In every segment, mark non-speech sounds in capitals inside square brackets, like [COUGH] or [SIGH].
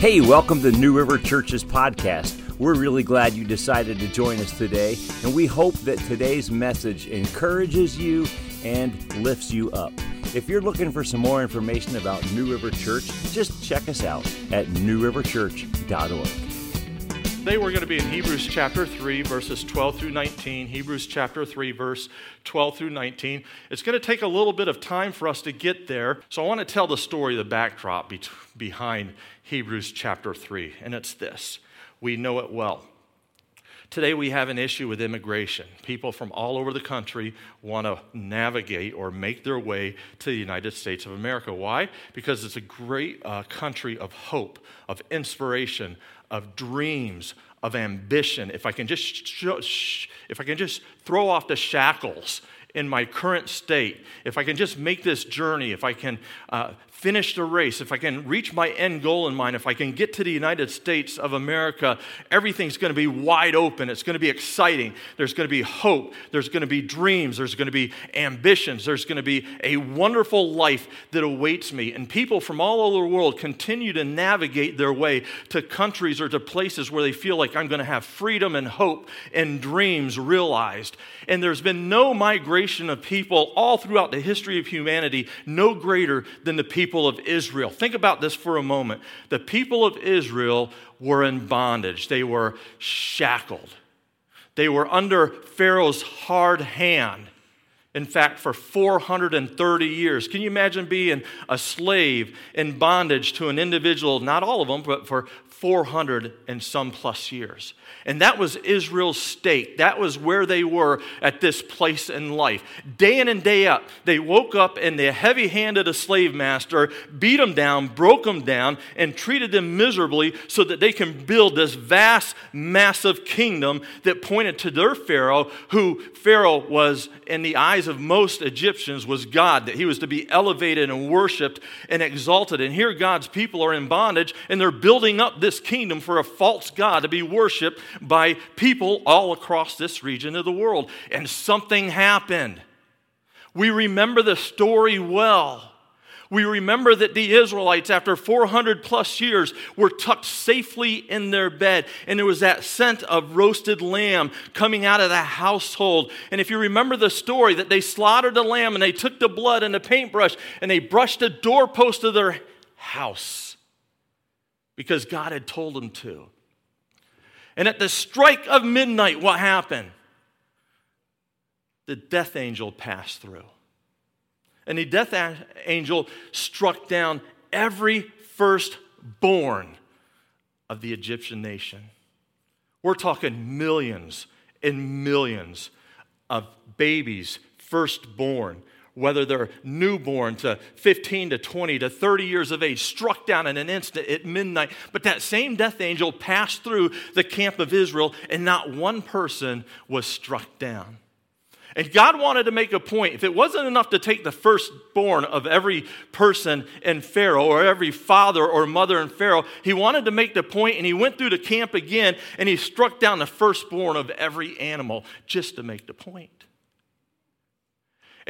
Hey, welcome to New River Church's podcast. We're really glad you decided to join us today, and we hope that today's message encourages you and lifts you up. If you're looking for some more information about New River Church, just check us out at newriverchurch.org. Today we're going to be in Hebrews chapter 3, verses 12 through 19. Hebrews chapter 3, verse 12 through 19. It's going to take a little bit of time for us to get there, so I want to tell the story, the backdrop be- behind Hebrews chapter 3, and it's this. We know it well. Today, we have an issue with immigration. People from all over the country want to navigate or make their way to the United States of America. Why? Because it's a great uh, country of hope, of inspiration, of dreams, of ambition. If I can just, sh- if I can just throw off the shackles in my current state, if I can just make this journey, if I can uh, finish the race, if I can reach my end goal in mind, if I can get to the United States of America, everything's going to be wide open. It's going to be exciting. There's going to be hope. There's going to be dreams. There's going to be ambitions. There's going to be a wonderful life that awaits me. And people from all over the world continue to navigate their way to countries or to places where they feel like I'm going to have freedom and hope and dreams realized. And there's been no migration of people all throughout the history of humanity, no greater than the people people of Israel. Think about this for a moment. The people of Israel were in bondage, they were shackled, they were under Pharaoh's hard hand. In fact, for 430 years. Can you imagine being a slave in bondage to an individual, not all of them, but for 400 and some plus years? And that was Israel's state. That was where they were at this place in life. Day in and day out, they woke up and the heavy handed a slave master beat them down, broke them down, and treated them miserably so that they can build this vast, massive kingdom that pointed to their Pharaoh, who Pharaoh was, in the eyes of most Egyptians, was God, that he was to be elevated and worshiped and exalted. And here God's people are in bondage and they're building up this kingdom for a false God to be worshiped by people all across this region of the world. And something happened. We remember the story well. We remember that the Israelites, after 400 plus years, were tucked safely in their bed. And there was that scent of roasted lamb coming out of the household. And if you remember the story, that they slaughtered the lamb and they took the blood and the paintbrush and they brushed the doorpost of their house because God had told them to. And at the strike of midnight, what happened? The death angel passed through. And the death angel struck down every firstborn of the Egyptian nation. We're talking millions and millions of babies, firstborn, whether they're newborn to 15 to 20 to 30 years of age, struck down in an instant at midnight. But that same death angel passed through the camp of Israel, and not one person was struck down. And God wanted to make a point. If it wasn't enough to take the firstborn of every person in Pharaoh or every father or mother in Pharaoh, he wanted to make the point and he went through the camp again and he struck down the firstborn of every animal just to make the point.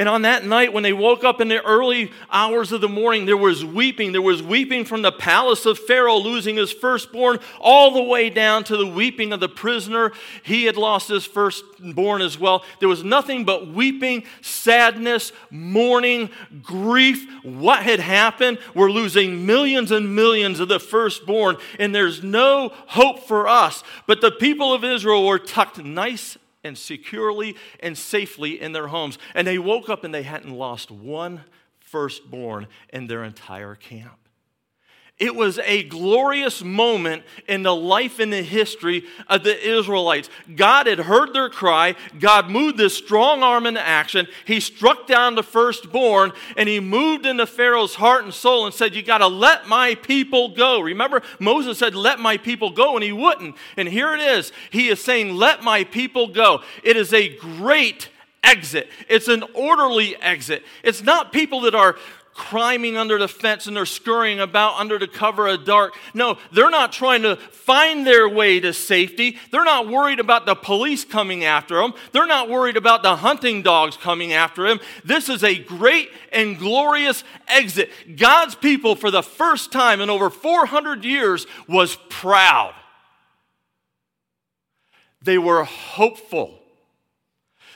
And on that night, when they woke up in the early hours of the morning, there was weeping. There was weeping from the palace of Pharaoh losing his firstborn, all the way down to the weeping of the prisoner. He had lost his firstborn as well. There was nothing but weeping, sadness, mourning, grief. What had happened? We're losing millions and millions of the firstborn, and there's no hope for us. But the people of Israel were tucked nice and securely and safely in their homes. And they woke up and they hadn't lost one firstborn in their entire camp. It was a glorious moment in the life and the history of the Israelites. God had heard their cry. God moved this strong arm into action. He struck down the firstborn and he moved into Pharaoh's heart and soul and said, You got to let my people go. Remember, Moses said, Let my people go, and he wouldn't. And here it is. He is saying, Let my people go. It is a great exit. It's an orderly exit. It's not people that are climbing under the fence and they're scurrying about under the cover of dark. No, they're not trying to find their way to safety. They're not worried about the police coming after them. They're not worried about the hunting dogs coming after them. This is a great and glorious exit. God's people, for the first time in over 400 years, was proud. They were hopeful.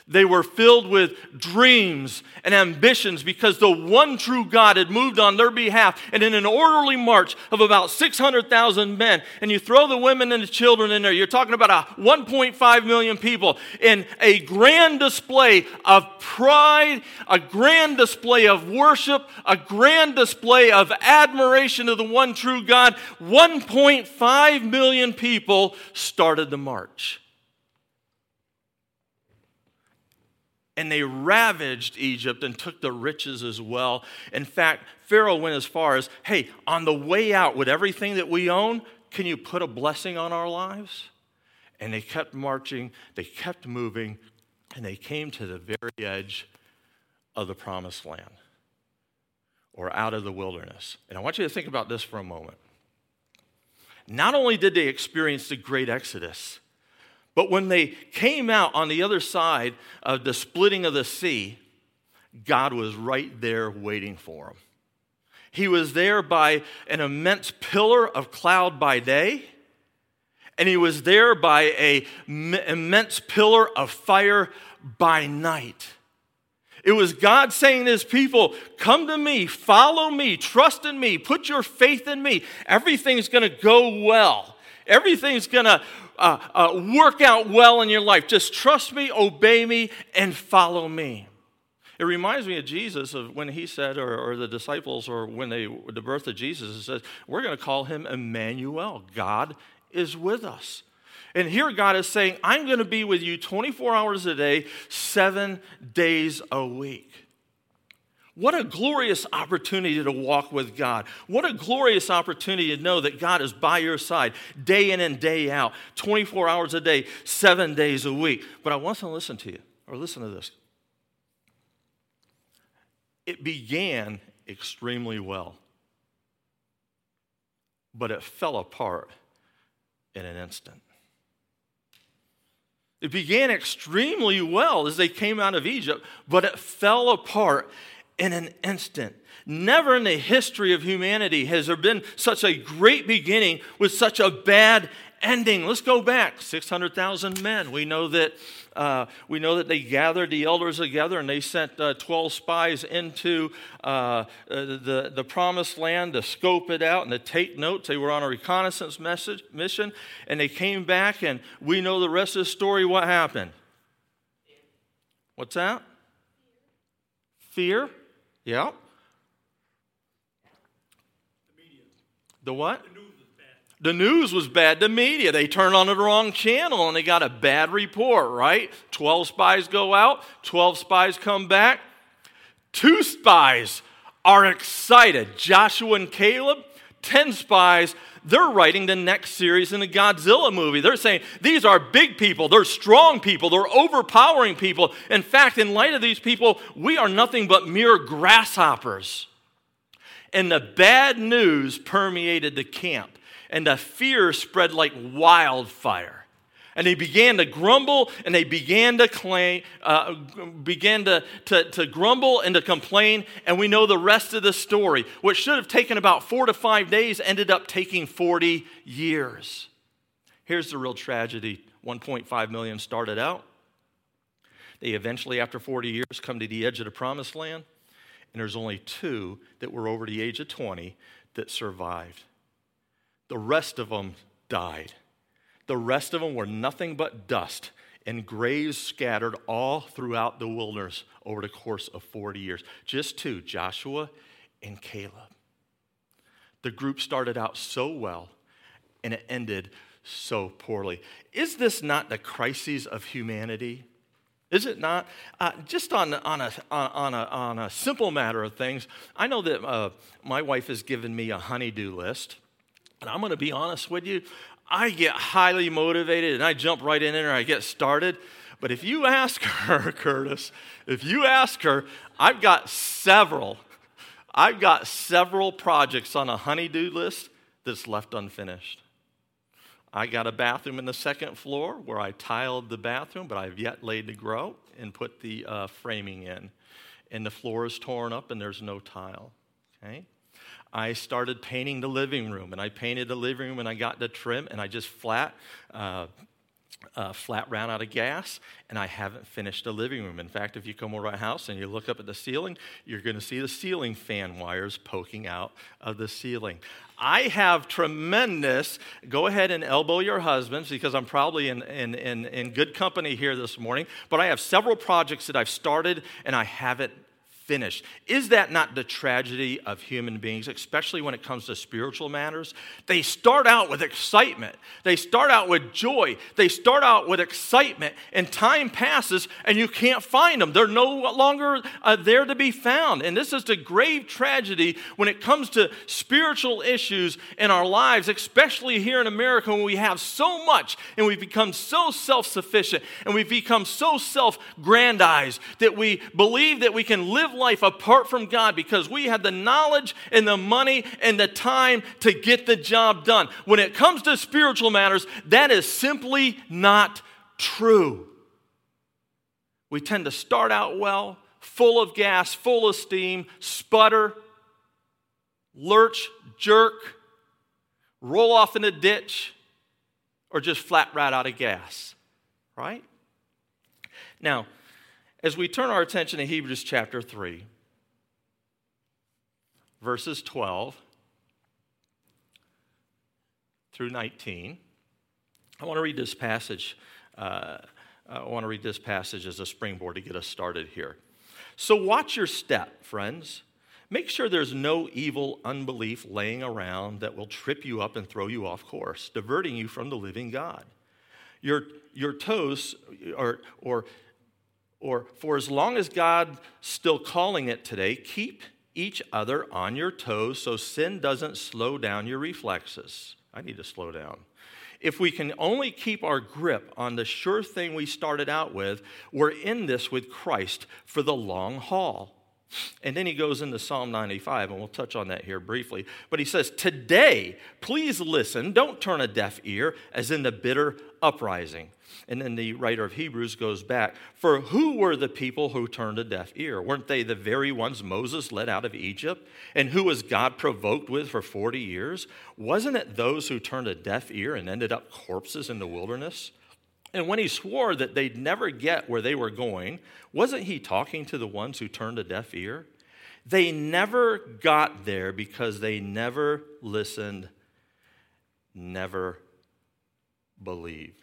They were filled with dreams and ambitions because the one true God had moved on their behalf. And in an orderly march of about 600,000 men, and you throw the women and the children in there, you're talking about a 1.5 million people in a grand display of pride, a grand display of worship, a grand display of admiration of the one true God. 1.5 million people started the march. And they ravaged Egypt and took the riches as well. In fact, Pharaoh went as far as, hey, on the way out with everything that we own, can you put a blessing on our lives? And they kept marching, they kept moving, and they came to the very edge of the promised land or out of the wilderness. And I want you to think about this for a moment. Not only did they experience the great exodus, but when they came out on the other side of the splitting of the sea, God was right there waiting for them. He was there by an immense pillar of cloud by day, and he was there by a m- immense pillar of fire by night. It was God saying to his people, Come to me, follow me, trust in me, put your faith in me. Everything's going to go well. Everything's going to uh, uh, work out well in your life. Just trust me, obey me, and follow me. It reminds me of Jesus of when he said, or, or the disciples, or when they the birth of Jesus, it says, "We're going to call him Emmanuel. God is with us." And here God is saying, "I'm going to be with you 24 hours a day, seven days a week." What a glorious opportunity to walk with God. What a glorious opportunity to know that God is by your side day in and day out, 24 hours a day, seven days a week. But I want to listen to you, or listen to this. It began extremely well, but it fell apart in an instant. It began extremely well as they came out of Egypt, but it fell apart in an instant. Never in the history of humanity has there been such a great beginning with such a bad ending. Let's go back 600,000 men. We know that. Uh, we know that they gathered the elders together and they sent uh, 12 spies into uh, uh, the, the promised land to scope it out and to take notes. They were on a reconnaissance message, mission and they came back, and we know the rest of the story. What happened? What's that? Fear. Yeah. The media. The what? The news was bad. The news was bad. The media. They turned on the wrong channel and they got a bad report, right? 12 spies go out, 12 spies come back. Two spies are excited Joshua and Caleb. 10 spies they're writing the next series in the Godzilla movie. They're saying these are big people, they're strong people, they're overpowering people. In fact, in light of these people, we are nothing but mere grasshoppers. And the bad news permeated the camp, and the fear spread like wildfire. And they began to grumble and they began to claim, uh, began to, to, to grumble and to complain. And we know the rest of the story. What should have taken about four to five days ended up taking 40 years. Here's the real tragedy 1.5 million started out. They eventually, after 40 years, come to the edge of the promised land. And there's only two that were over the age of 20 that survived. The rest of them died. The rest of them were nothing but dust and graves scattered all throughout the wilderness over the course of 40 years. Just two, Joshua and Caleb. The group started out so well and it ended so poorly. Is this not the crises of humanity? Is it not? Uh, just on, on, a, on, a, on a simple matter of things, I know that uh, my wife has given me a honeydew list. And I'm going to be honest with you, I get highly motivated and I jump right in there and I get started. But if you ask [LAUGHS] her, Curtis, if you ask her, I've got several I've got several projects on a honeydew list that's left unfinished. I got a bathroom in the second floor where I tiled the bathroom, but I've yet laid the grout and put the uh, framing in. And the floor is torn up and there's no tile. Okay? I started painting the living room, and I painted the living room and I got the trim, and I just flat uh, uh, flat ran out of gas, and I haven't finished the living room. In fact, if you come over our house and you look up at the ceiling, you're going to see the ceiling fan wires poking out of the ceiling. I have tremendous, go ahead and elbow your husbands because I'm probably in, in, in, in good company here this morning, but I have several projects that I've started and I haven't finished. Is that not the tragedy of human beings, especially when it comes to spiritual matters? They start out with excitement, they start out with joy, they start out with excitement, and time passes and you can't find them. They're no longer uh, there to be found. And this is the grave tragedy when it comes to spiritual issues in our lives, especially here in America when we have so much and we've become so self sufficient and we've become so self grandized that we believe that we can live life apart from God because we have the knowledge and the money and the time to get the job done. When it comes to spiritual matters, that is simply not true. We tend to start out well, full of gas, full of steam, sputter, lurch, jerk, roll off in a ditch, or just flat right out of gas, right? Now, as we turn our attention to Hebrews chapter 3, verses 12 through 19, I want to read this passage. Uh, I want to read this passage as a springboard to get us started here. So, watch your step, friends. Make sure there's no evil unbelief laying around that will trip you up and throw you off course, diverting you from the living God. Your, your toes, or, or or for as long as God's still calling it today, keep each other on your toes so sin doesn't slow down your reflexes. I need to slow down. If we can only keep our grip on the sure thing we started out with, we're in this with Christ for the long haul. And then he goes into Psalm 95, and we'll touch on that here briefly. But he says, Today, please listen, don't turn a deaf ear, as in the bitter uprising. And then the writer of Hebrews goes back, For who were the people who turned a deaf ear? Weren't they the very ones Moses led out of Egypt? And who was God provoked with for 40 years? Wasn't it those who turned a deaf ear and ended up corpses in the wilderness? And when he swore that they'd never get where they were going, wasn't he talking to the ones who turned a deaf ear? They never got there because they never listened, never believed.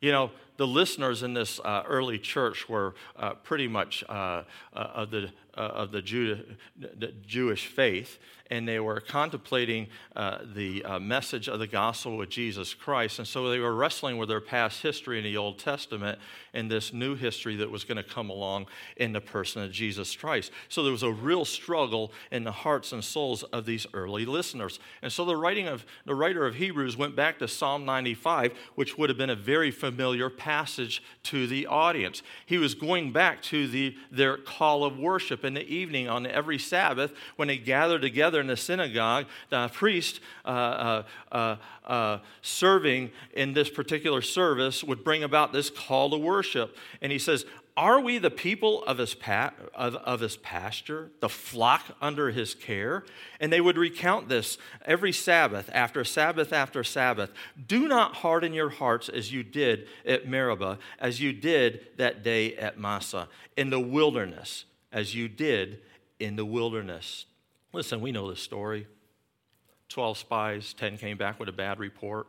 You know, the listeners in this uh, early church were uh, pretty much uh, uh of the, uh, of the, Jew, the Jewish faith and they were contemplating the message of the gospel of Jesus Christ. And so they were wrestling with their past history in the Old Testament and this new history that was going to come along in the person of Jesus Christ. So there was a real struggle in the hearts and souls of these early listeners. And so the writing of the writer of Hebrews went back to Psalm 95, which would have been a very familiar passage to the audience. He was going back to the, their call of worship in the evening on every Sabbath when they gathered together together in the synagogue, the priest uh, uh, uh, uh, serving in this particular service would bring about this call to worship. And he says, are we the people of his, pa- of, of his pasture, the flock under his care? And they would recount this every Sabbath, after Sabbath after Sabbath. Do not harden your hearts as you did at Meribah, as you did that day at Massah, in the wilderness, as you did in the wilderness. Listen, we know this story. 12 spies, 10 came back with a bad report.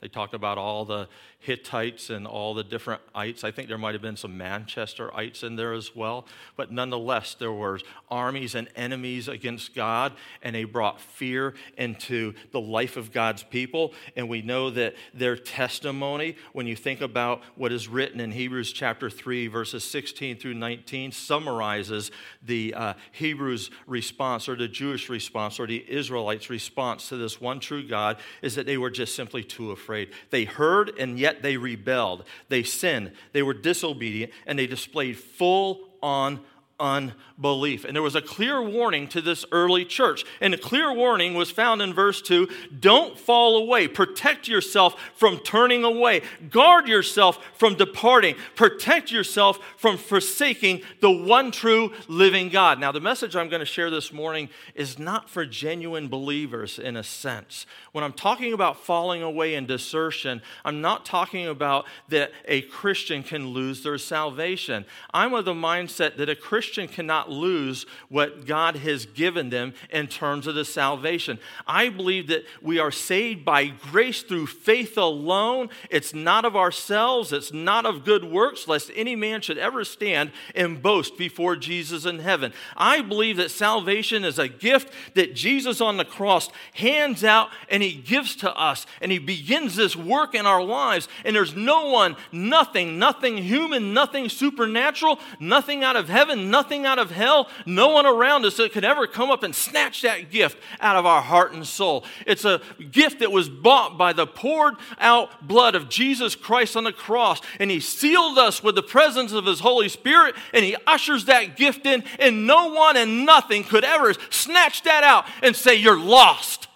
They talked about all the Hittites and all the different ites. I think there might have been some Manchesterites in there as well. But nonetheless, there were armies and enemies against God, and they brought fear into the life of God's people. And we know that their testimony, when you think about what is written in Hebrews chapter 3, verses 16 through 19, summarizes the uh, Hebrews' response or the Jewish response or the Israelites' response to this one true God, is that they were just simply too afraid. They heard and yet they rebelled. They sinned. They were disobedient and they displayed full on unbelief. And there was a clear warning to this early church. And the clear warning was found in verse 2 don't fall away. Protect yourself from turning away. Guard yourself from departing. Protect yourself from forsaking the one true living God. Now, the message I'm going to share this morning is not for genuine believers in a sense. When I'm talking about falling away and desertion, I'm not talking about that a Christian can lose their salvation. I'm of the mindset that a Christian cannot lose what God has given them in terms of the salvation. I believe that we are saved by grace through faith alone. It's not of ourselves, it's not of good works, lest any man should ever stand and boast before Jesus in heaven. I believe that salvation is a gift that Jesus on the cross hands out and he gives to us, and He begins this work in our lives. And there's no one, nothing, nothing human, nothing supernatural, nothing out of heaven, nothing out of hell, no one around us that could ever come up and snatch that gift out of our heart and soul. It's a gift that was bought by the poured out blood of Jesus Christ on the cross, and He sealed us with the presence of His Holy Spirit, and He ushers that gift in, and no one and nothing could ever snatch that out and say, You're lost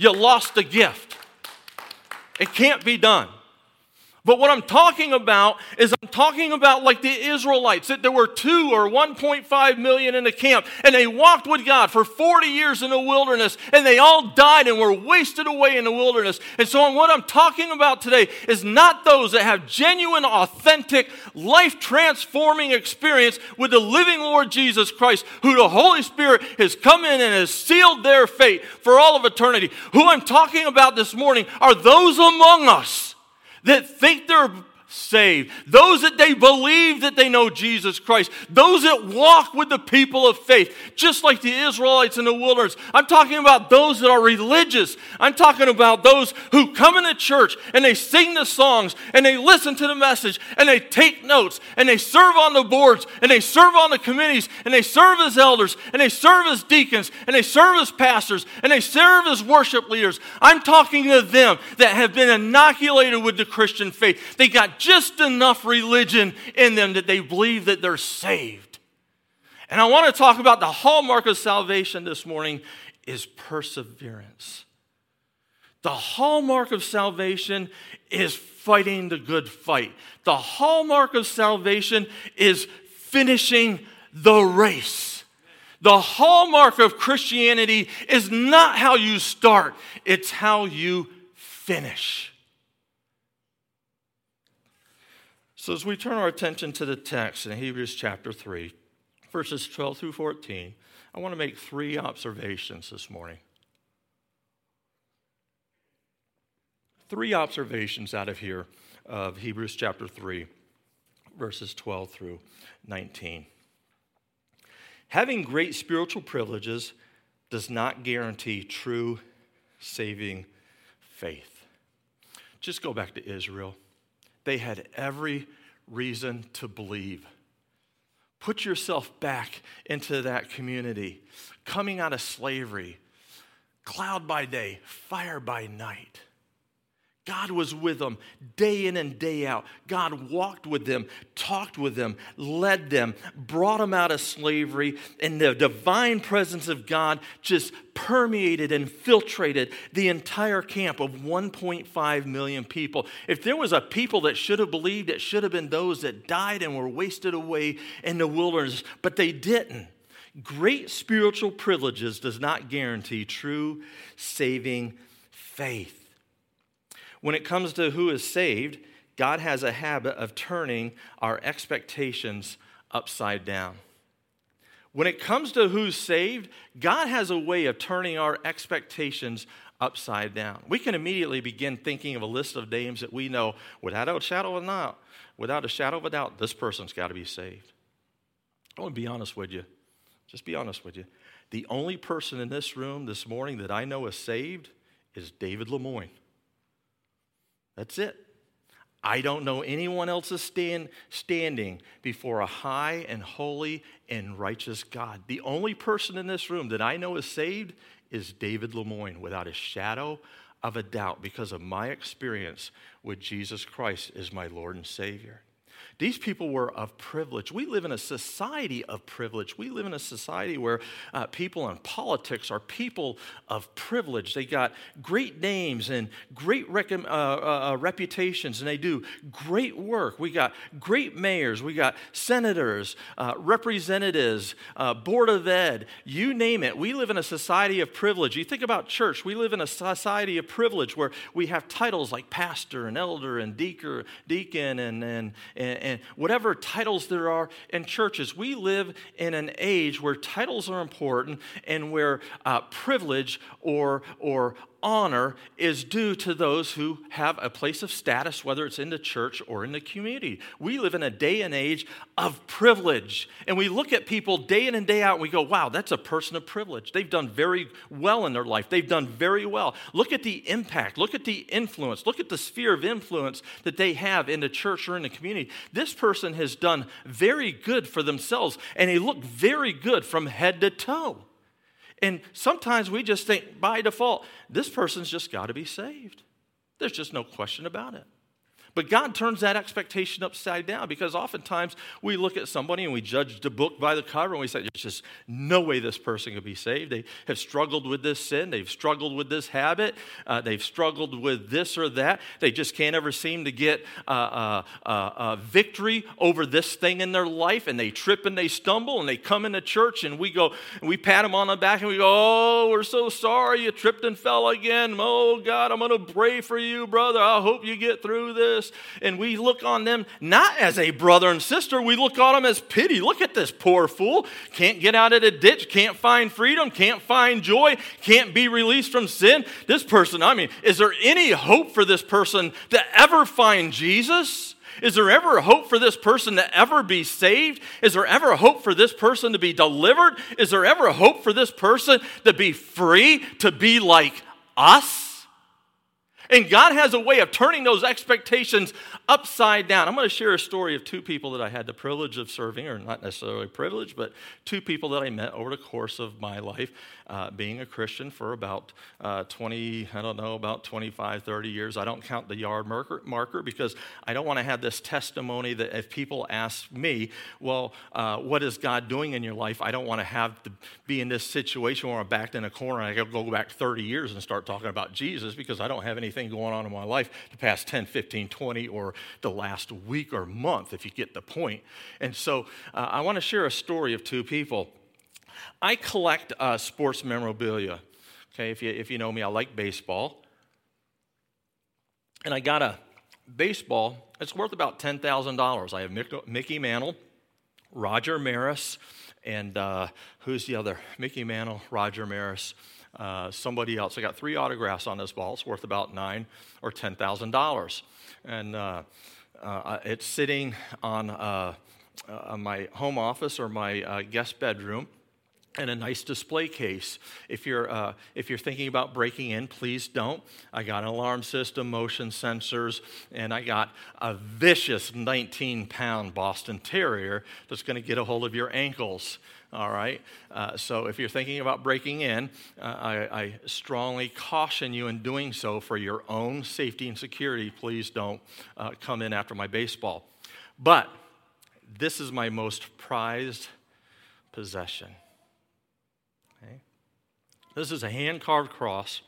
you lost the gift. It can't be done. But what I'm talking about is I'm talking about like the Israelites, that there were two or 1.5 million in the camp, and they walked with God for 40 years in the wilderness, and they all died and were wasted away in the wilderness. And so, what I'm talking about today is not those that have genuine, authentic, life transforming experience with the living Lord Jesus Christ, who the Holy Spirit has come in and has sealed their fate for all of eternity. Who I'm talking about this morning are those among us that think they're saved, those that they believe that they know Jesus Christ, those that walk with the people of faith, just like the Israelites in the wilderness. I'm talking about those that are religious. I'm talking about those who come into church and they sing the songs and they listen to the message and they take notes and they serve on the boards and they serve on the committees and they serve as elders and they serve as deacons and they serve as pastors and they serve as worship leaders. I'm talking to them that have been inoculated with the Christian faith. They got just enough religion in them that they believe that they're saved. And I want to talk about the hallmark of salvation this morning is perseverance. The hallmark of salvation is fighting the good fight. The hallmark of salvation is finishing the race. The hallmark of Christianity is not how you start, it's how you finish. So, as we turn our attention to the text in Hebrews chapter 3, verses 12 through 14, I want to make three observations this morning. Three observations out of here of Hebrews chapter 3, verses 12 through 19. Having great spiritual privileges does not guarantee true saving faith. Just go back to Israel. They had every reason to believe. Put yourself back into that community, coming out of slavery, cloud by day, fire by night. God was with them day in and day out. God walked with them, talked with them, led them, brought them out of slavery, and the divine presence of God just permeated and infiltrated the entire camp of 1.5 million people. If there was a people that should have believed, it should have been those that died and were wasted away in the wilderness, but they didn't. Great spiritual privileges does not guarantee true saving faith. When it comes to who is saved, God has a habit of turning our expectations upside down. When it comes to who's saved, God has a way of turning our expectations upside down. We can immediately begin thinking of a list of names that we know without a shadow of a doubt, without a shadow of a doubt, this person's got to be saved. I want to be honest with you. Just be honest with you. The only person in this room this morning that I know is saved is David Lemoyne. That's it. I don't know anyone else is stand, standing before a high and holy and righteous God. The only person in this room that I know is saved is David Lemoyne, without a shadow of a doubt, because of my experience with Jesus Christ as my Lord and Savior. These people were of privilege. We live in a society of privilege. We live in a society where uh, people in politics are people of privilege. They got great names and great rec- uh, uh, uh, reputations, and they do great work. We got great mayors, we got senators, uh, representatives, uh, board of ed, you name it. We live in a society of privilege. You think about church, we live in a society of privilege where we have titles like pastor and elder and deacon, deacon and, and, and, and whatever titles there are in churches. We live in an age where titles are important and where uh, privilege or, or honor is due to those who have a place of status, whether it's in the church or in the community. We live in a day and age of privilege. And we look at people day in and day out and we go, wow, that's a person of privilege. They've done very well in their life. They've done very well. Look at the impact, look at the influence, look at the sphere of influence that they have in the church or in the community. This person has done very good for themselves and they look very good from head to toe. And sometimes we just think by default, this person's just got to be saved. There's just no question about it. But God turns that expectation upside down because oftentimes we look at somebody and we judge the book by the cover and we say, there's just no way this person could be saved. They have struggled with this sin, they've struggled with this habit, uh, they've struggled with this or that. They just can't ever seem to get uh, uh, uh, uh victory over this thing in their life and they trip and they stumble and they come into church and we go, and we pat them on the back and we go, Oh, we're so sorry you tripped and fell again. Oh, God, I'm going to pray for you, brother. I hope you get through this and we look on them not as a brother and sister, we look on them as pity. Look at this poor fool. Can't get out of the ditch, can't find freedom, can't find joy, can't be released from sin. This person, I mean, is there any hope for this person to ever find Jesus? Is there ever hope for this person to ever be saved? Is there ever hope for this person to be delivered? Is there ever hope for this person to be free, to be like us? And God has a way of turning those expectations upside down. I'm going to share a story of two people that I had the privilege of serving, or not necessarily privilege, but two people that I met over the course of my life uh, being a Christian for about uh, 20, I don't know, about 25, 30 years. I don't count the yard marker, marker because I don't want to have this testimony that if people ask me, well, uh, what is God doing in your life? I don't want to have to be in this situation where I'm backed in a corner and I go back 30 years and start talking about Jesus because I don't have anything going on in my life the past 10, 15, 20, or the last week or month, if you get the point. And so uh, I want to share a story of two people I collect uh, sports memorabilia. Okay, if you, if you know me, I like baseball. And I got a baseball, it's worth about $10,000. I have Mickey Mantle, Roger Maris, and uh, who's the other? Mickey Mantle, Roger Maris, uh, somebody else. I got three autographs on this ball. It's worth about nine or ten thousand dollars, and uh, uh, it's sitting on uh, uh, my home office or my guest bedroom and a nice display case. If you're, uh, if you're thinking about breaking in, please don't. I got an alarm system, motion sensors, and I got a vicious 19 pound Boston Terrier that's going to get a hold of your ankles. All right. Uh, so if you're thinking about breaking in, uh, I, I, strongly caution you in doing so for your own safety and security. Please don't uh, come in after my baseball. But this is my most prized possession. This is a hand carved cross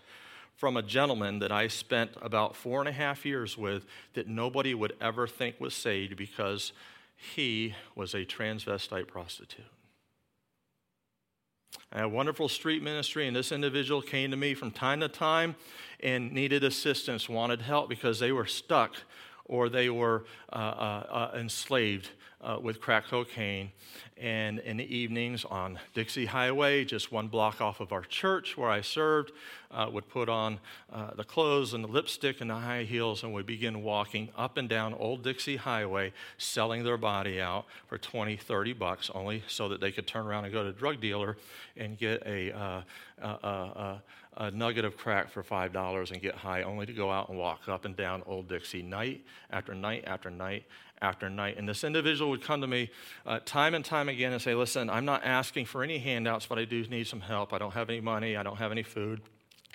from a gentleman that I spent about four and a half years with that nobody would ever think was saved because he was a transvestite prostitute. A wonderful street ministry, and this individual came to me from time to time and needed assistance, wanted help because they were stuck or they were uh, uh, uh, enslaved uh, with crack cocaine. And in the evenings on Dixie Highway, just one block off of our church where I served, uh, would put on the clothes and the lipstick and the high heels and would begin walking up and down Old Dixie Highway, selling their body out for 20, 30 bucks, only so that they could turn around and go to a drug dealer and get a, a, nugget of crack for $5 and get high, only to go out and walk up and down Old Dixie night after night after night after night. And this individual would come to me uh, time and time again and say, Listen, I'm not asking for any handouts, but I do need some help. I don't have any money, I don't have any food.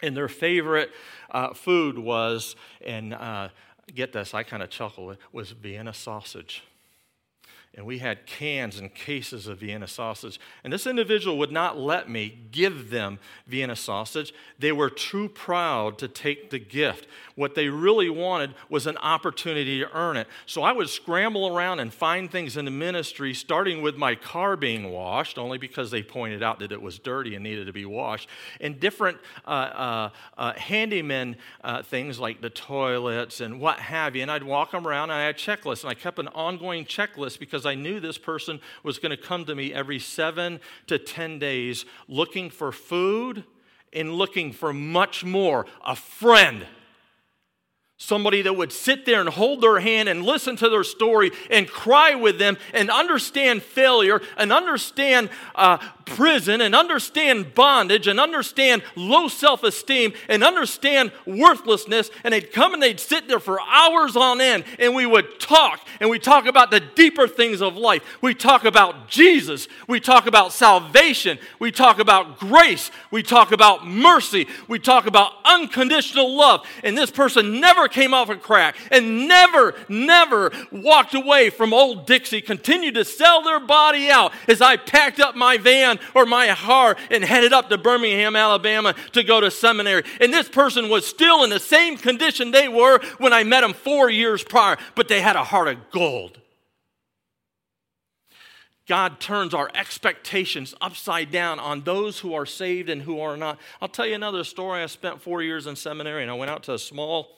And their favorite uh, food was, and uh, get this, I kind of chuckle, was Vienna sausage. And we had cans and cases of Vienna sausage. And this individual would not let me give them Vienna sausage. They were too proud to take the gift. What they really wanted was an opportunity to earn it. So I would scramble around and find things in the ministry, starting with my car being washed, only because they pointed out that it was dirty and needed to be washed, and different uh, uh, uh, handyman uh, things like the toilets and what have you. And I'd walk them around and I had checklists, and I kept an ongoing checklist because I knew this person was going to come to me every seven to 10 days looking for food and looking for much more a friend Somebody that would sit there and hold their hand and listen to their story and cry with them and understand failure and understand uh, prison and understand bondage and understand low self esteem and understand worthlessness. And they'd come and they'd sit there for hours on end and we would talk and we talk about the deeper things of life. We talk about Jesus. We talk about salvation. We talk about grace. We talk about mercy. We talk about unconditional love. And this person never came off a crack and never, never walked away from old Dixie, continued to sell their body out as I packed up my van or my car and headed up to Birmingham, Alabama to go to seminary. And this person was still in the same condition they were when I met them four years prior, but they had a heart of gold. God turns our expectations upside down on those who are saved and who are not. I'll tell you another story. I spent four years in seminary and I went out to a small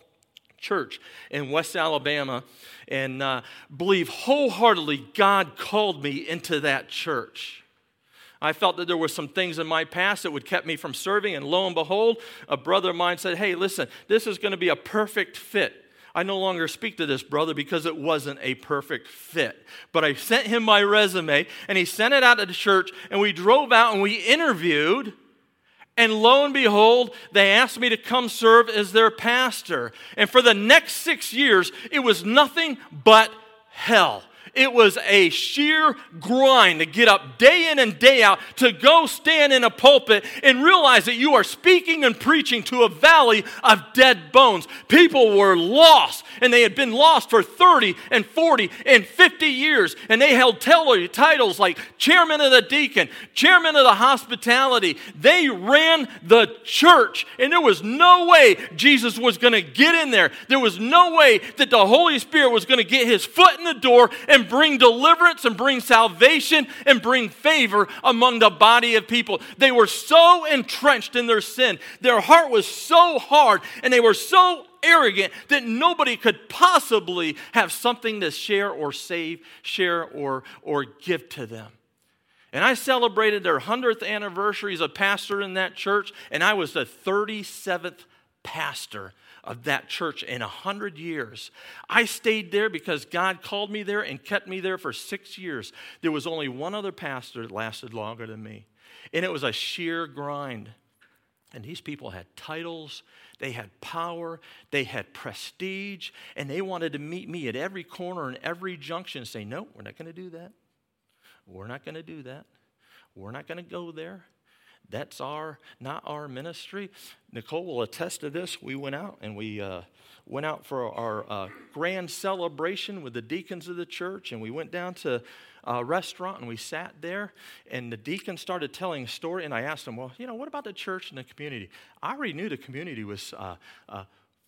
church in West Alabama and uh, believe wholeheartedly God called me into that church. I felt that there were some things in my past that would kept me from serving, and lo and behold, a brother of mine said, Hey, listen, this is going to be a perfect fit. I no longer speak to this brother because it wasn't a perfect fit. But I sent him my resume, and he sent it out to the church, and we drove out and we interviewed. And lo and behold, they asked me to come serve as their pastor. And for the next six years, it was nothing but hell. It was a sheer grind to get up day in and day out to go stand in a pulpit and realize that you are speaking and preaching to a valley of dead bones. People were lost, and they had been lost for 30 and 40 and 50 years, and they held titles like chairman of the deacon, chairman of the hospitality. They ran the church, and there was no way Jesus was going to get in there. There was no way that the Holy Spirit was going to get his foot in the door and and bring deliverance and bring salvation and bring favor among the body of people. They were so entrenched in their sin. Their heart was so hard and they were so arrogant that nobody could possibly have something to share or save, share or, or give to them. And I celebrated their 100th anniversary as a pastor in that church, and I was the 37th pastor of that church in a hundred years. I stayed there because God called me there and kept me there for six years. There was only one other pastor that lasted longer than me, and it was a sheer grind. And these people had titles, they had power, they had prestige, and they wanted to meet me at every corner and every junction and say, No, we're not going to do that. We're not going to do that. We're not going to go there. That's our not our ministry. Nicole will attest to this. We went out and we uh, went out for our uh, grand celebration with the deacons of the church, and we went down to a restaurant and we sat there. And the deacon started telling a story, and I asked him, "Well, you know, what about the church and the community?" I already knew the community was. Uh,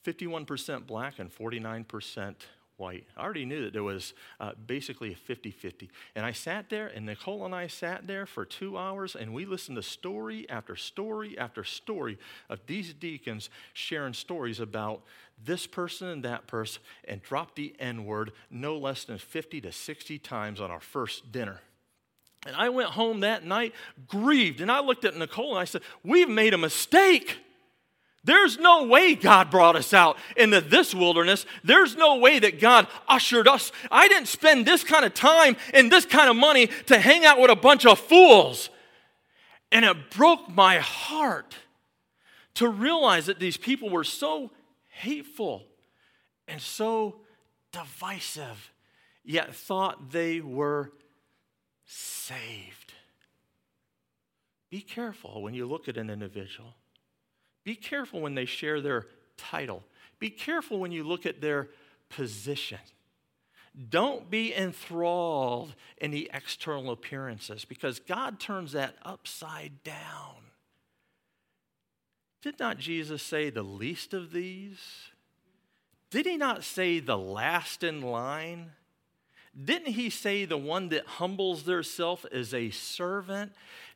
51% uh, black and 49% white. I already knew that there was uh, basically a 50 50. And I sat there, and Nicole and I sat there for two hours, and we listened to story after story after story of these deacons sharing stories about this person and that person, and dropped the N word no less than 50 to 60 times on our first dinner. And I went home that night grieved, and I looked at Nicole and I said, We've made a mistake. There's no way God brought us out into this wilderness. There's no way that God ushered us. I didn't spend this kind of time and this kind of money to hang out with a bunch of fools. And it broke my heart to realize that these people were so hateful and so divisive, yet thought they were saved. Be careful when you look at an individual. Be careful when they share their title. Be careful when you look at their position. Don't be enthralled in the external appearances because God turns that upside down. Did not Jesus say the least of these? Did he not say the last in line? Didn't he say the one that humbles theirself is a servant?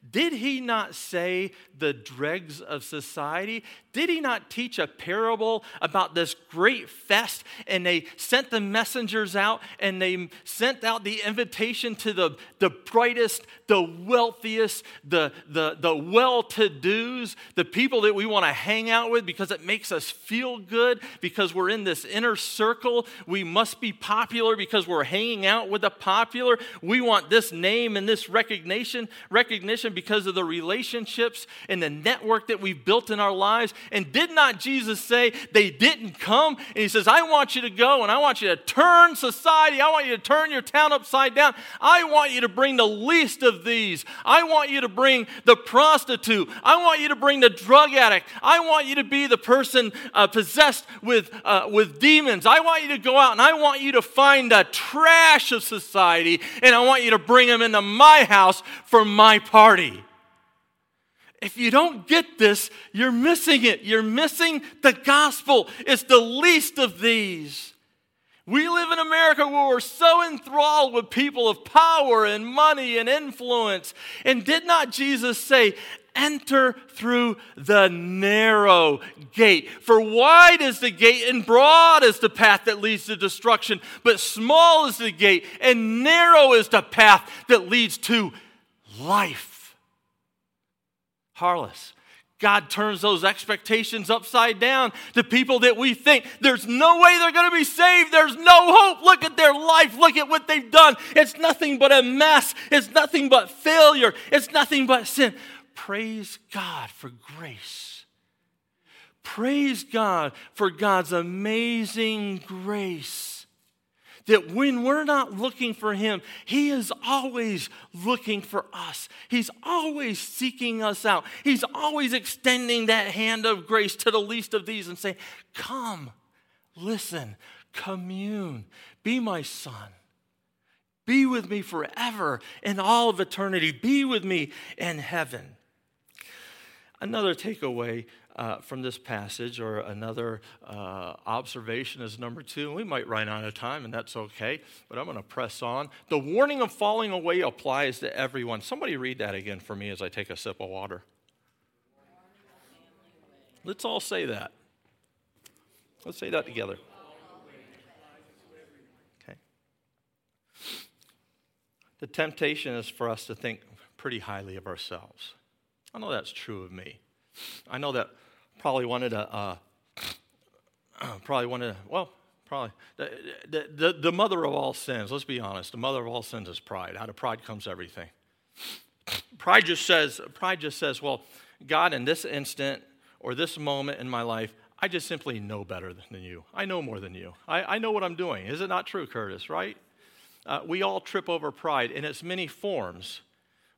Did he not say the dregs of society? Did he not teach a parable about this great fest? And they sent the messengers out and they sent out the invitation to the, the brightest, the wealthiest, the, the, the well to do's, the people that we want to hang out with because it makes us feel good, because we're in this inner circle. We must be popular because we're hanging out with the popular. We want this name and this recognition, recognition because of the relationships and the network that we've built in our lives. And did not Jesus say they didn't come? And he says, I want you to go and I want you to turn society. I want you to turn your town upside down. I want you to bring the least of these. I want you to bring the prostitute. I want you to bring the drug addict. I want you to be the person uh, possessed with, uh, with demons. I want you to go out and I want you to find the trash of society and I want you to bring them into my house for my party. If you don't get this, you're missing it. You're missing the gospel. It's the least of these. We live in America where we're so enthralled with people of power and money and influence. And did not Jesus say, enter through the narrow gate. For wide is the gate and broad is the path that leads to destruction, but small is the gate and narrow is the path that leads to life. Harless. God turns those expectations upside down to people that we think there's no way they're going to be saved. There's no hope. Look at their life. Look at what they've done. It's nothing but a mess. It's nothing but failure. It's nothing but sin. Praise God for grace. Praise God for God's amazing grace that when we're not looking for Him, He is always looking for us. He's always seeking us out. He's always extending that hand of grace to the least of these and saying, Come, listen, commune, be my son. Be with me forever in all of eternity. Be with me in heaven. Another takeaway uh, from this passage, or another uh, observation is number two. We might run out of time, and that's okay, but I'm going to press on. The warning of falling away applies to everyone. Somebody read that again for me as I take a sip of water. Let's all say that. Let's say that together. Okay. The temptation is for us to think pretty highly of ourselves. I know that's true of me. I know that probably wanted to, uh, probably wanted to, well, probably. The, the, the, the mother of all sins, let's be honest, the mother of all sins is pride. Out of pride comes everything. Pride just says, pride just says, well, God, in this instant or this moment in my life, I just simply know better than you. I know more than you. I, I know what I'm doing. Is it not true, Curtis, right? Uh, we all trip over pride in its many forms.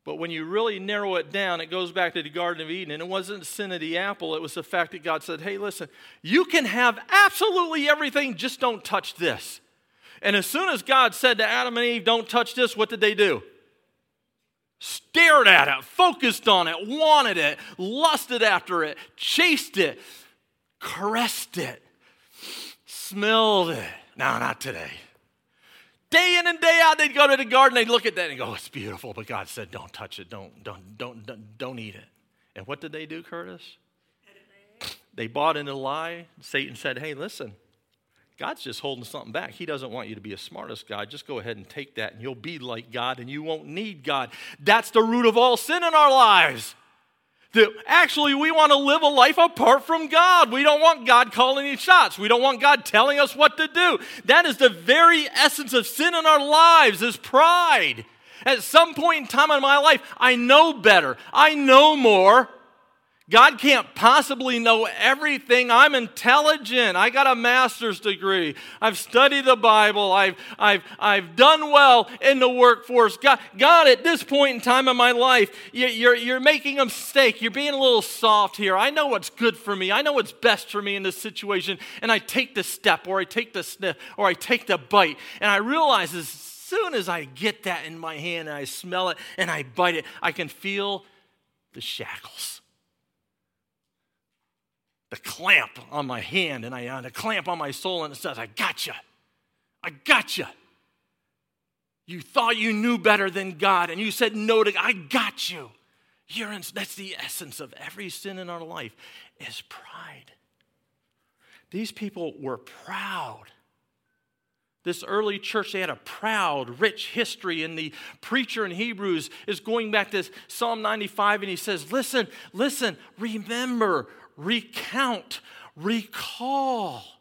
But when you really narrow it down, it goes back to the Garden of Eden. And it wasn't the sin of the apple, it was the fact that God said, hey, listen, you can have absolutely everything, just don't touch this. And as soon as God said to Adam and Eve, don't touch this, what did they do? Stared at it, focused on it, wanted it, lusted after it, chased it, caressed it, smelled it. No, not today. Day in and day out, they'd go to the garden, they'd look at that and go, it's beautiful, but God said, don't touch it, don't, don't, don't, don't, don't eat it. And what did they do, Curtis? They bought into the lie. Satan said, hey, listen, God's just holding something back. He doesn't want you to be a smartest God. Just go ahead and take that, and you'll be like God, and you won't need God. That's the root of all sin in our lives. That actually we want to live a life apart from God. We don't want God calling any shots. We don't want God telling us what to do. That is the very essence of sin in our lives is pride. At some point in time in my life, I know better. I know more. God can't possibly know everything. I'm intelligent. I got a master's degree. I've studied the Bible. I've, I've, I've done well in the workforce. God, God, at this point in time in my life, you, you're, you're making a mistake. You're being a little soft here. I know what's good for me. I know what's best for me in this situation. And I take the step, or I take the sniff, or I take the bite. And I realize as soon as I get that in my hand and I smell it and I bite it, I can feel the shackles the clamp on my hand and I on uh, the clamp on my soul, and it says, I got you. I got you. You thought you knew better than God, and you said no to I got you. You're in, that's the essence of every sin in our life is pride. These people were proud. This early church, they had a proud, rich history, and the preacher in Hebrews is going back to Psalm 95, and he says, Listen, listen, remember, recount, recall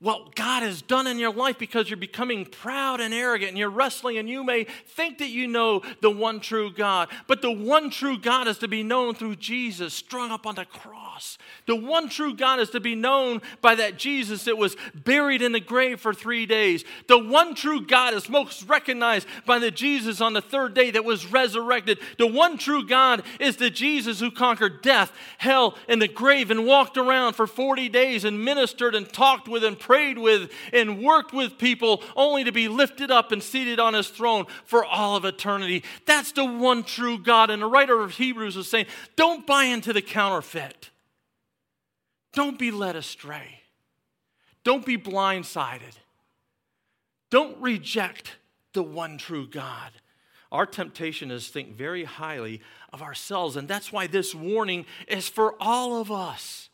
what God has done in your life because you're becoming proud and arrogant and you're wrestling and you may think that you know the one true God. But the one true God is to be known through Jesus strung up on the cross. The one true God is to be known by that Jesus that was buried in the grave for three days. The one true God is most recognized by the Jesus on the third day that was resurrected. The one true God is the Jesus who conquered death, hell, and the grave and walked around for 40 days and ministered and talked with and prayed with and worked with people only to be lifted up and seated on his throne for all of eternity. That's the one true God. And the writer of Hebrews is saying, don't buy into the counterfeit. Don't be led astray. Don't be blindsided. Don't reject the one true God. Our temptation is to think very highly of ourselves, and that's why this warning is for all of us.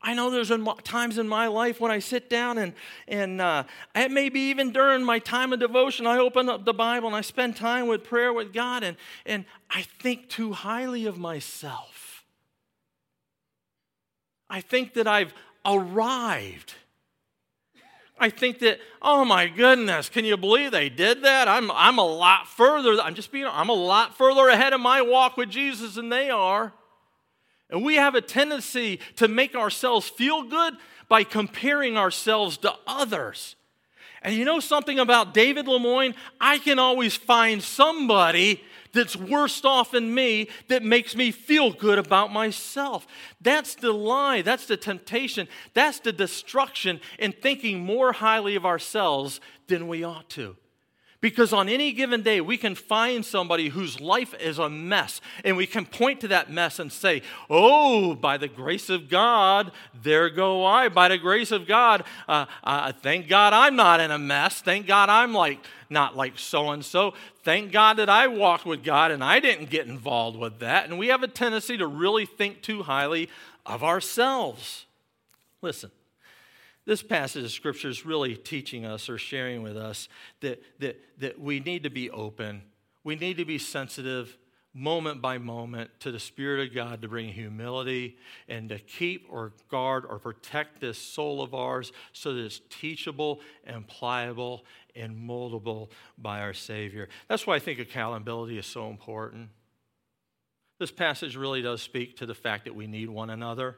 I know there's times in my life when I sit down and, and uh, maybe even during my time of devotion, I open up the Bible and I spend time with prayer with God and, and I think too highly of myself. I think that I've arrived. I think that, oh my goodness, can you believe they did that? I'm, I'm a lot further, I'm just being, I'm a lot further ahead of my walk with Jesus than they are. And we have a tendency to make ourselves feel good by comparing ourselves to others. And you know something about David Lemoyne? I can always find somebody that's worse off than me that makes me feel good about myself. That's the lie. That's the temptation. That's the destruction in thinking more highly of ourselves than we ought to. Because on any given day, we can find somebody whose life is a mess, and we can point to that mess and say, Oh, by the grace of God, there go I. By the grace of God, uh, uh, thank God I'm not in a mess. Thank God I'm like, not like so and so. Thank God that I walked with God and I didn't get involved with that. And we have a tendency to really think too highly of ourselves. Listen, this passage of scripture is really teaching us or sharing with us that, that, that we need to be open. We need to be sensitive moment by moment to the Spirit of God to bring humility and to keep or guard or protect this soul of ours so that it's teachable and pliable and moldable by our Savior. That's why I think accountability is so important. This passage really does speak to the fact that we need one another.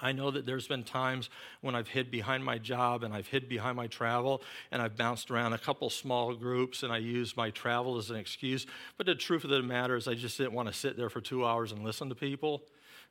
I know that there's been times when I've hid behind my job and I've hid behind my travel and I've bounced around a couple small groups and I used my travel as an excuse. But the truth of the matter is, I just didn't want to sit there for two hours and listen to people.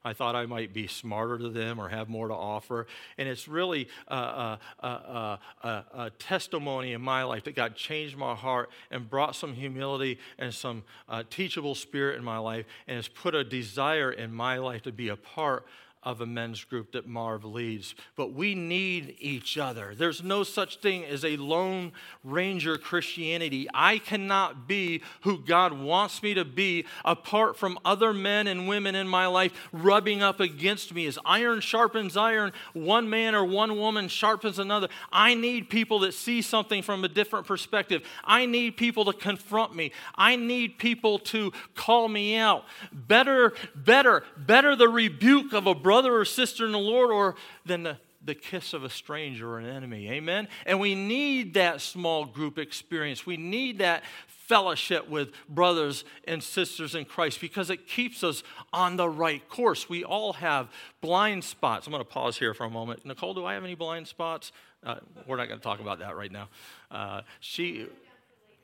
I thought I might be smarter to them or have more to offer. And it's really a, a, a, a, testimony in my life that God changed my heart and brought some humility and some uh, teachable spirit in my life and has put a desire in my life to be a part of a men's group that Marv leads. But we need each other. There's no such thing as a lone ranger Christianity. I cannot be who God wants me to be apart from other men and women in my life rubbing up against me. As iron sharpens iron, one man or one woman sharpens another. I need people that see something from a different perspective. I need people to confront me. I need people to call me out. Better, better, better the rebuke of a brother or sister in the Lord or than the, the kiss of a stranger or an enemy. Amen? And we need that small group experience. We need that fellowship with brothers and sisters in Christ because it keeps us on the right course. We all have blind spots. I'm going to pause here for a moment. Nicole, do I have any blind spots? Uh, we're not going to talk about that right now. Uh, she,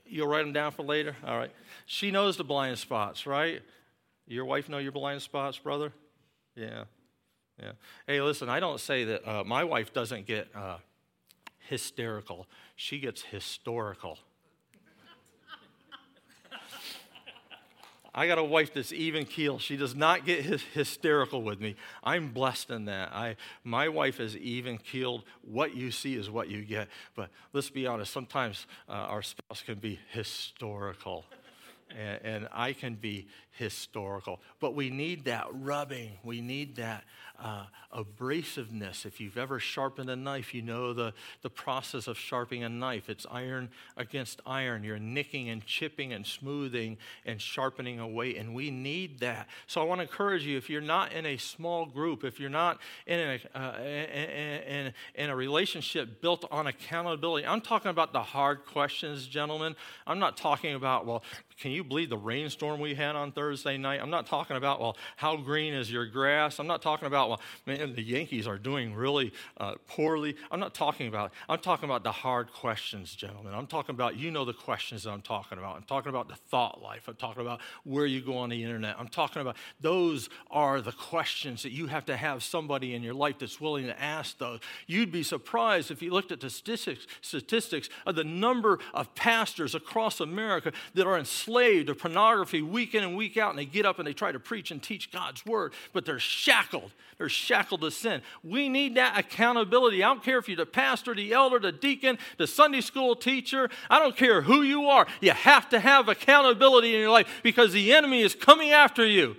you'll write them down for later. All right. She knows the blind spots, right? Your wife know your blind spots, brother? Yeah. Yeah. Hey, listen, I don't say that uh, my wife doesn't get uh, hysterical, she gets historical. I got a wife that's even keel. She does not get hysterical with me. I'm blessed in that. I, my wife is even keeled. What you see is what you get. But let's be honest, sometimes uh, our spouse can be historical and, and I can be historical. But we need that rubbing. We need that uh, abrasiveness. If you've ever sharpened a knife, you know the, the process of sharpening a knife. It's iron against iron. You're nicking and chipping and smoothing and sharpening away, and we need that. So I want to encourage you if you're not in a small group, if you're not in a, uh, in, in, in a relationship built on accountability, I'm talking about the hard questions, gentlemen. I'm not talking about, well, can you believe the rainstorm we had on Thursday night? I'm not talking about, well, how green is your grass? I'm not talking about, well, man, the Yankees are doing really uh, poorly. I'm not talking about, I'm talking about the hard questions, gentlemen. I'm talking about, you know the questions that I'm talking about. I'm talking about the thought life. I'm talking about where you go on the internet. I'm talking about, those are the questions that you have to have somebody in your life that's willing to ask those. You'd be surprised if you looked at the statistics, statistics of the number of pastors across America that are enslaved to pornography week in and week out, and they get up and they try to preach and teach God's word, but they're shackled. They're shackled to sin. We need that accountability. I don't care if you're the pastor, the elder, the deacon, the Sunday school teacher. I don't care who you are. You have to have accountability in your life because the enemy is coming after you.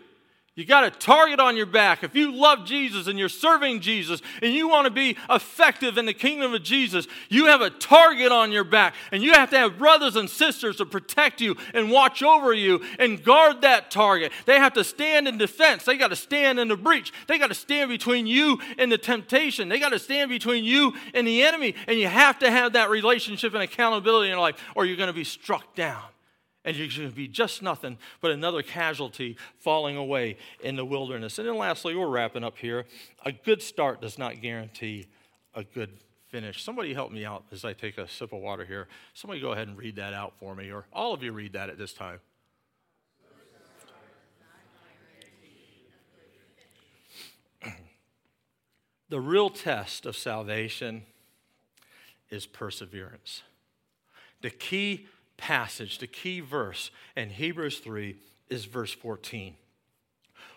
You got a target on your back. If you love Jesus and you're serving Jesus and you want to be effective in the kingdom of Jesus, you have a target on your back. And you have to have brothers and sisters to protect you and watch over you and guard that target. They have to stand in defense. They got to stand in the breach. They got to stand between you and the temptation. They got to stand between you and the enemy. And you have to have that relationship and accountability in your life or you're going to be struck down and going to be just nothing but another casualty falling away in the wilderness. And then lastly, we're wrapping up here. A good start does not guarantee a good finish. Somebody help me out as I take a sip of water here. Somebody go ahead and read that out for me, or all of you read that at this time. [CLEARS THROAT] the real test of salvation is perseverance. The key passage, the key verse in Hebrews 3 is verse 14.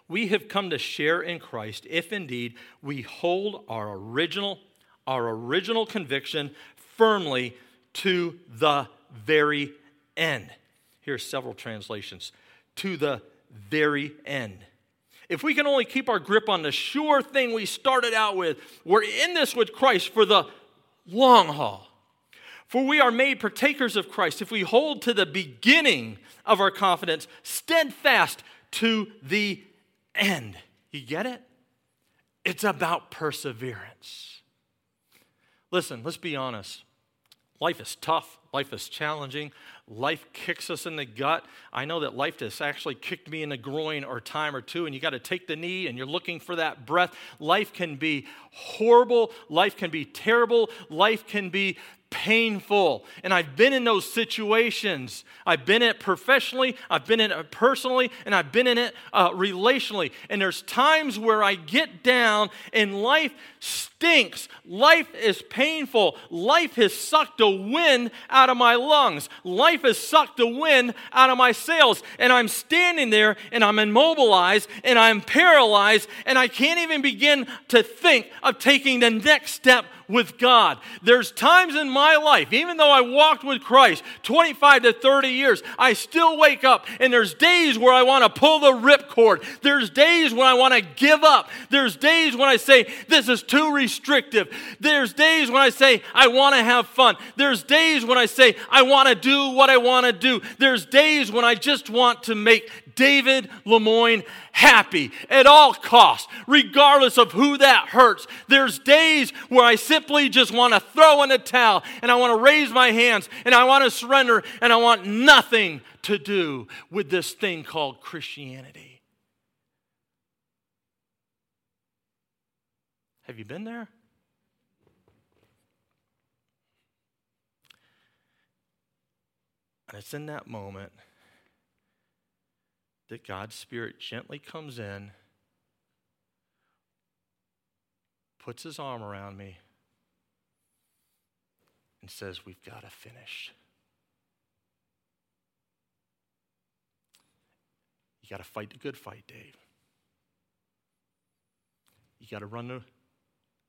We have come to share in Christ if indeed we hold our original our original conviction firmly to the very end. Here are several translations. To the very end. If we can only keep our grip on the sure thing we started out with, we're in this with Christ for the long haul. For we are made partakers of Christ if we hold to the beginning of our confidence steadfast to the end. You get it? It's about perseverance. Listen, let's be honest. Life is tough, life is challenging, life kicks us in the gut. I know that life has actually kicked me in the groin or time or two, and you got to take the knee and you're looking for that breath. Life can be horrible, life can be terrible, life can be painful. And I've been in those situations. I've been in it professionally, I've been in it personally, and I've been in it uh, relationally. And there's times where I get down and life stinks. Life is painful. Life has sucked the wind out of my lungs. Life has sucked the wind out of my sails. And I'm standing there and I'm immobilized and I'm paralyzed and I can't even begin to think of taking the next step with God. There's times in my life, even though I walked with Christ 25 to 30 years, I still wake up and there's days where I want to pull the ripcord. There's days when I want to give up. There's days when I say, This is too restrictive. There's days when I say, I want to have fun. There's days when I say, I want to do what I want to do. There's days when I just want to make David Lemoyne happy at all costs, regardless of who that hurts. There's days where I simply just want to throw in a towel and I want to raise my hands and I want to surrender and I want nothing to do with this thing called Christianity. Have you been there? And it's in that moment that God's Spirit gently comes in, puts his arm around me, and says, We've got to finish. You got to fight the good fight, Dave. You got to run the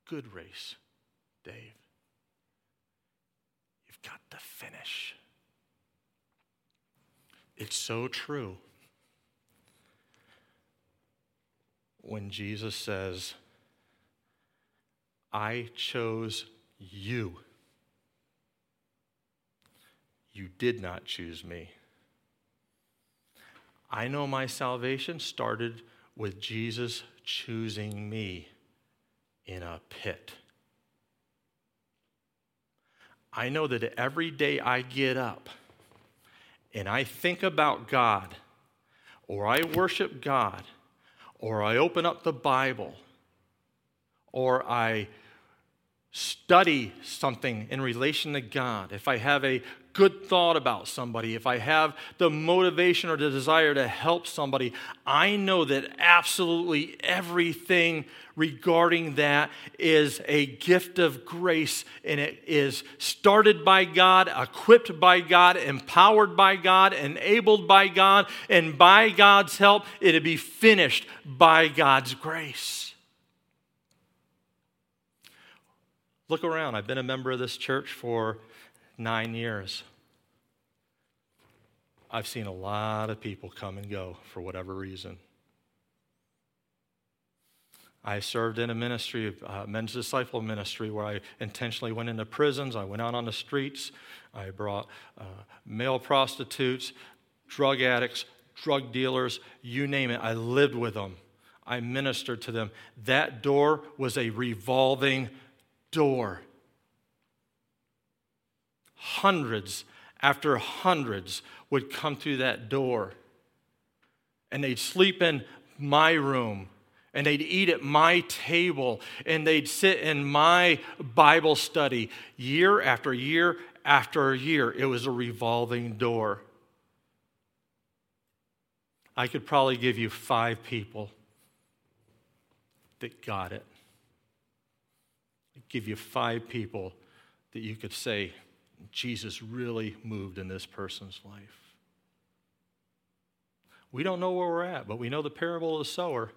good race, Dave. You've got to finish. It's so true. When Jesus says, I chose you. You did not choose me. I know my salvation started with Jesus choosing me in a pit. I know that every day I get up and I think about God, or I worship God, or I open up the Bible, or I study something in relation to God, if I have a good thought about somebody, if I have the motivation or the desire to help somebody, I know that absolutely everything regarding that is a gift of grace and it is started by God, equipped by God, empowered by God, enabled by God, and by God's help, it'll be finished by God's grace. Look around. I've been a member of this church for nine years. I've seen a lot of people come and go for whatever reason. I served in a ministry, uh, men's disciple ministry, where I intentionally went into prisons. I went out on the streets. I brought uh, male prostitutes, drug addicts, drug dealers, you name it. I lived with them. I ministered to them. That door was a revolving door. Hundreds after hundreds would come through that door. And they'd sleep in my room. And they'd eat at my table. And they'd sit in my Bible study year after year after year. It was a revolving door. I could probably give you five people that got it. Give you five people that you could say, Jesus really moved in this person's life. We don't know where we're at, but we know the parable of the sower.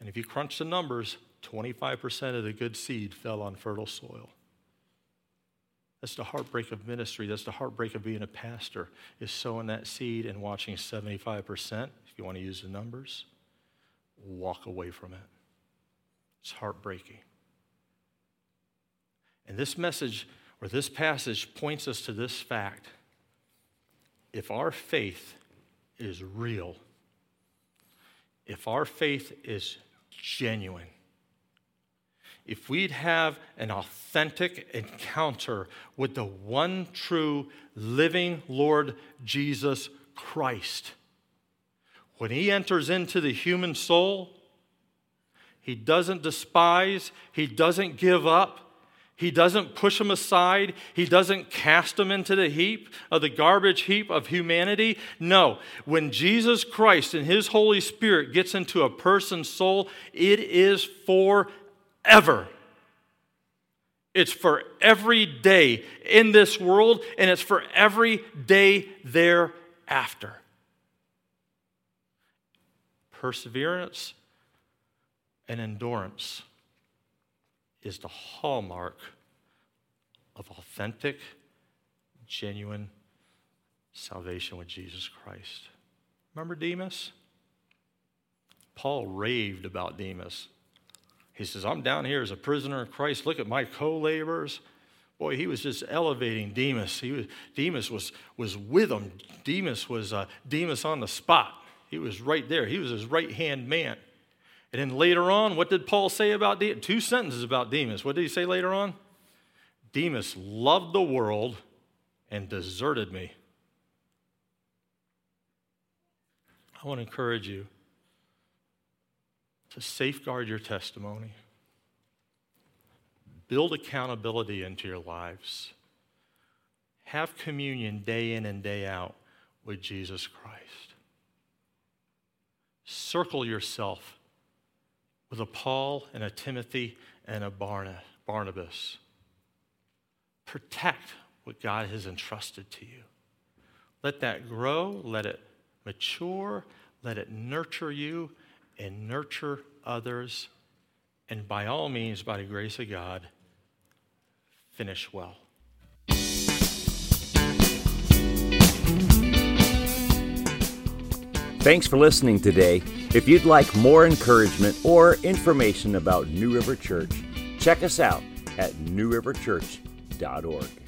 And if you crunch the numbers, 25% of the good seed fell on fertile soil. That's the heartbreak of ministry. That's the heartbreak of being a pastor, is sowing that seed and watching 75%, if you want to use the numbers, walk away from it. It's heartbreaking. And this message or this passage points us to this fact. If our faith is real, if our faith is genuine, if we'd have an authentic encounter with the one true living Lord Jesus Christ, when he enters into the human soul, he doesn't despise, he doesn't give up, he doesn't push them aside. He doesn't cast them into the heap of the garbage heap of humanity. No, when Jesus Christ and His Holy Spirit gets into a person's soul, it is forever. It's for every day in this world, and it's for every day thereafter. Perseverance and endurance is the hallmark of authentic, genuine salvation with Jesus Christ. Remember Demas? Paul raved about Demas. He says, I'm down here as a prisoner of Christ. Look at my co laborers. Boy, he was just elevating Demas. He was, Demas was, was with him. Demas was uh, Demas on the spot. He was right there. He was his right hand man. And then later on, what did Paul say about? Two sentences about Demas. What did he say later on? Demas loved the world and deserted me. I want to encourage you to safeguard your testimony, build accountability into your lives, have communion day in and day out with Jesus Christ. Circle yourself with a Paul and a Timothy and a Barnabas. Protect what God has entrusted to you. Let that grow, let it mature, let it nurture you and nurture others. And by all means, by the grace of God, finish well. Thanks for listening today. If you'd like more encouragement or information about New River Church, check us out at newriverchurch.org.